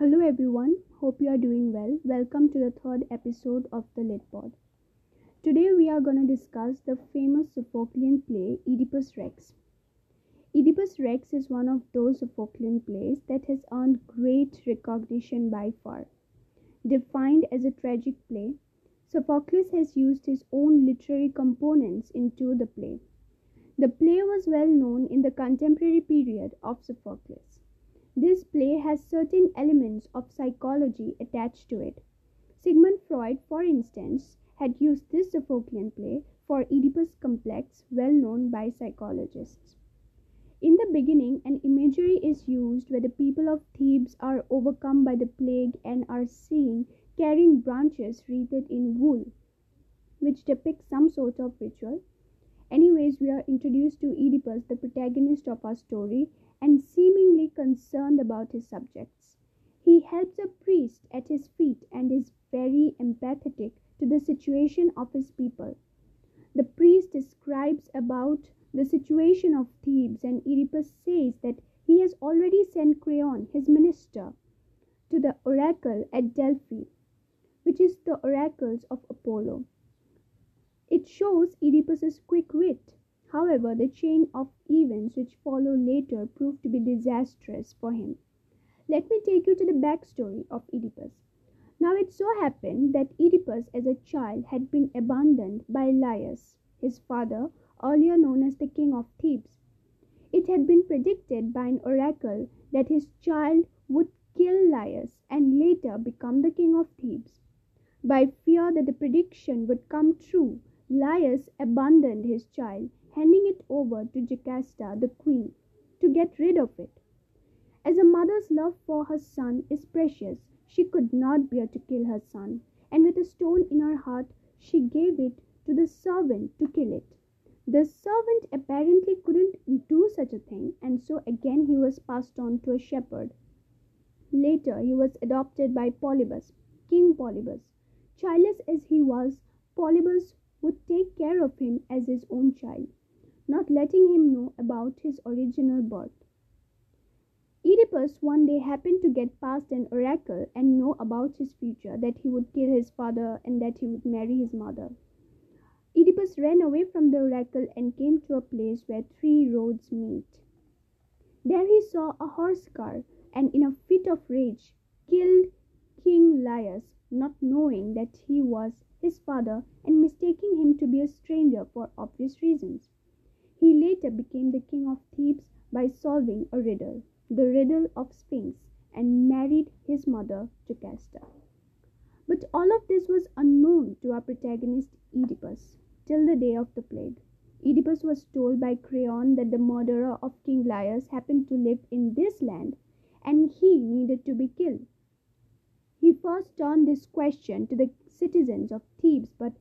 Hello everyone, hope you are doing well. Welcome to the third episode of the Lit Pod. Today we are going to discuss the famous Sophoclean play Oedipus Rex. Oedipus Rex is one of those Sophoclean plays that has earned great recognition by far. Defined as a tragic play, Sophocles has used his own literary components into the play. The play was well known in the contemporary period of Sophocles. This play has certain elements of psychology attached to it. Sigmund Freud, for instance, had used this Sophoclean play for Oedipus complex, well known by psychologists. In the beginning, an imagery is used where the people of Thebes are overcome by the plague and are seen carrying branches wreathed in wool, which depicts some sort of ritual. Anyways, we are introduced to Oedipus, the protagonist of our story, and seemingly concerned about his subjects. He helps a priest at his feet and is very empathetic to the situation of his people. The priest describes about the situation of Thebes, and Oedipus says that he has already sent Creon, his minister, to the oracle at Delphi, which is the oracles of Apollo. It shows Oedipus's quick wit However, the chain of events which follow later proved to be disastrous for him. Let me take you to the backstory of Oedipus. Now, it so happened that Oedipus, as a child, had been abandoned by Laius, his father, earlier known as the king of Thebes. It had been predicted by an oracle that his child would kill Laius and later become the king of Thebes. By fear that the prediction would come true, Laius abandoned his child handing it over to Jocasta, the queen, to get rid of it. As a mother's love for her son is precious, she could not bear to kill her son, and with a stone in her heart, she gave it to the servant to kill it. The servant apparently couldn't do such a thing, and so again he was passed on to a shepherd. Later, he was adopted by Polybus, King Polybus. Childless as he was, Polybus would take care of him as his own child not letting him know about his original birth. Oedipus one day happened to get past an oracle and know about his future that he would kill his father and that he would marry his mother. Oedipus ran away from the oracle and came to a place where three roads meet. There he saw a horse car and, in a fit of rage, killed King Laius, not knowing that he was his father and mistaking him to be a stranger for obvious reasons. He later became the king of Thebes by solving a riddle, the riddle of Sphinx, and married his mother Jocasta. But all of this was unknown to our protagonist Oedipus till the day of the plague. Oedipus was told by Creon that the murderer of King Laius happened to live in this land and he needed to be killed. He first turned this question to the citizens of Thebes, but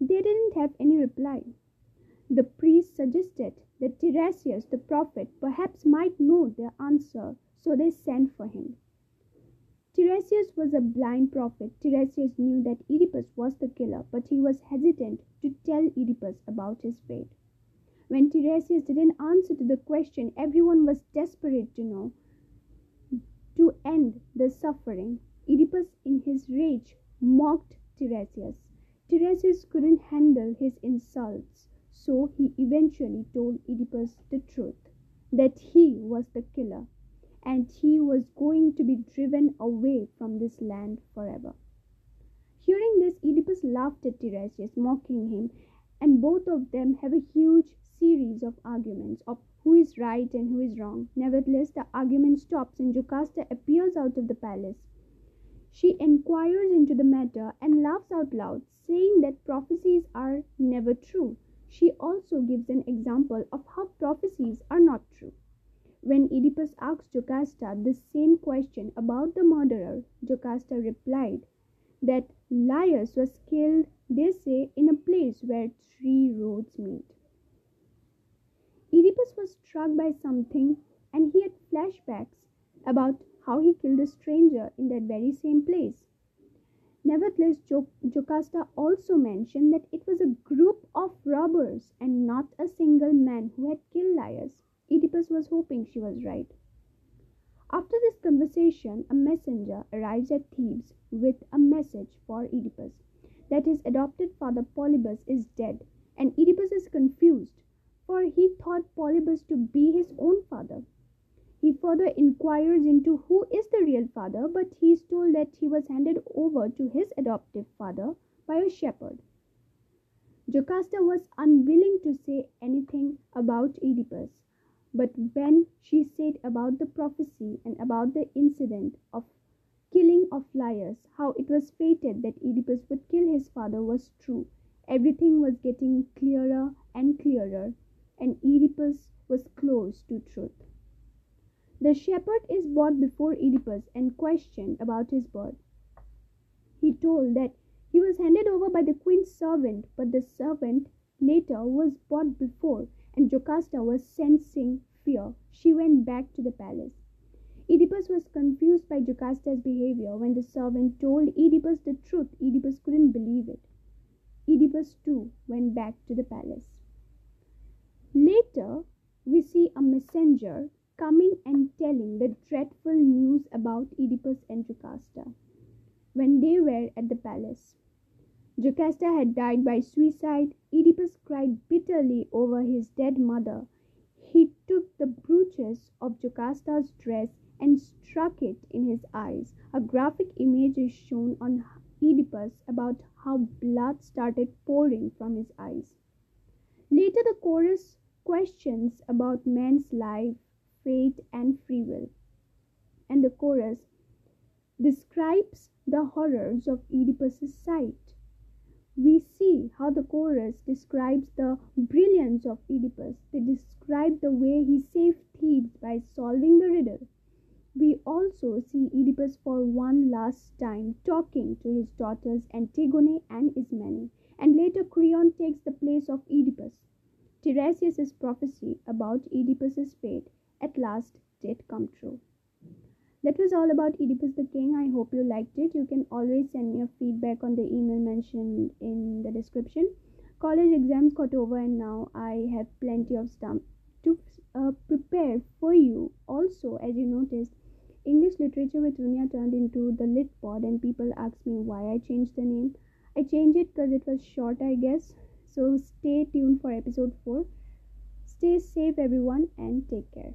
they didn't have any reply. The priest suggested that Tiresias the prophet perhaps might know the answer, so they sent for him. Tiresias was a blind prophet. Tiresias knew that Oedipus was the killer, but he was hesitant to tell Oedipus about his fate. When Tiresias didn't answer to the question, everyone was desperate to know to end the suffering. Oedipus, in his rage, mocked Tiresias. Tiresias couldn't handle his insults. So he eventually told Oedipus the truth that he was the killer and he was going to be driven away from this land forever. Hearing this, Oedipus laughed at Tiresias, mocking him, and both of them have a huge series of arguments of who is right and who is wrong. Nevertheless, the argument stops and Jocasta appears out of the palace. She inquires into the matter and laughs out loud, saying that prophecies are never true she also gives an example of how prophecies are not true. When Oedipus asked Jocasta the same question about the murderer, Jocasta replied that Laius was killed, they say, in a place where three roads meet. Oedipus was struck by something and he had flashbacks about how he killed a stranger in that very same place. Nevertheless, Jocasta also mentioned that it was a group of robbers and not a single man who had killed Laius. Oedipus was hoping she was right. After this conversation, a messenger arrives at Thebes with a message for Oedipus that his adopted father Polybus is dead, and Oedipus is confused, for he thought Polybus to be his own father. He further inquires into who is the real father, but he is told that he was handed over to his adoptive father by a shepherd. Jocasta was unwilling to say anything about Oedipus, but when she said about the prophecy and about the incident of killing of Laius, how it was fated that Oedipus would kill his father was true. Everything was getting clearer and clearer, and Oedipus was close to truth. The shepherd is brought before Oedipus and questioned about his birth. He told that he was handed over by the queen's servant, but the servant later was brought before and Jocasta was sensing fear. She went back to the palace. Oedipus was confused by Jocasta's behavior. When the servant told Oedipus the truth, Oedipus couldn't believe it. Oedipus too went back to the palace. Later, we see a messenger coming and telling the dreadful news about Oedipus and Jocasta when they were at the palace. Jocasta had died by suicide. Oedipus cried bitterly over his dead mother. He took the brooches of Jocasta's dress and struck it in his eyes. A graphic image is shown on Oedipus about how blood started pouring from his eyes. Later, the chorus questions about man's life, fate, and free will. And the chorus describes the horrors of Oedipus's sight we see how the chorus describes the brilliance of Oedipus. They describe the way he saved Thebes by solving the riddle. We also see Oedipus for one last time talking to his daughters Antigone and Ismene, and later Creon takes the place of Oedipus. Tiresias' prophecy about Oedipus's fate at last did come true. That was all about Oedipus the King. I hope you liked it. You can always send me your feedback on the email mentioned in the description. College exams got over, and now I have plenty of stuff to uh, prepare for you. Also, as you noticed, English literature with Runia turned into the Lit Pod, and people ask me why I changed the name. I changed it because it was short, I guess. So stay tuned for episode 4. Stay safe, everyone, and take care.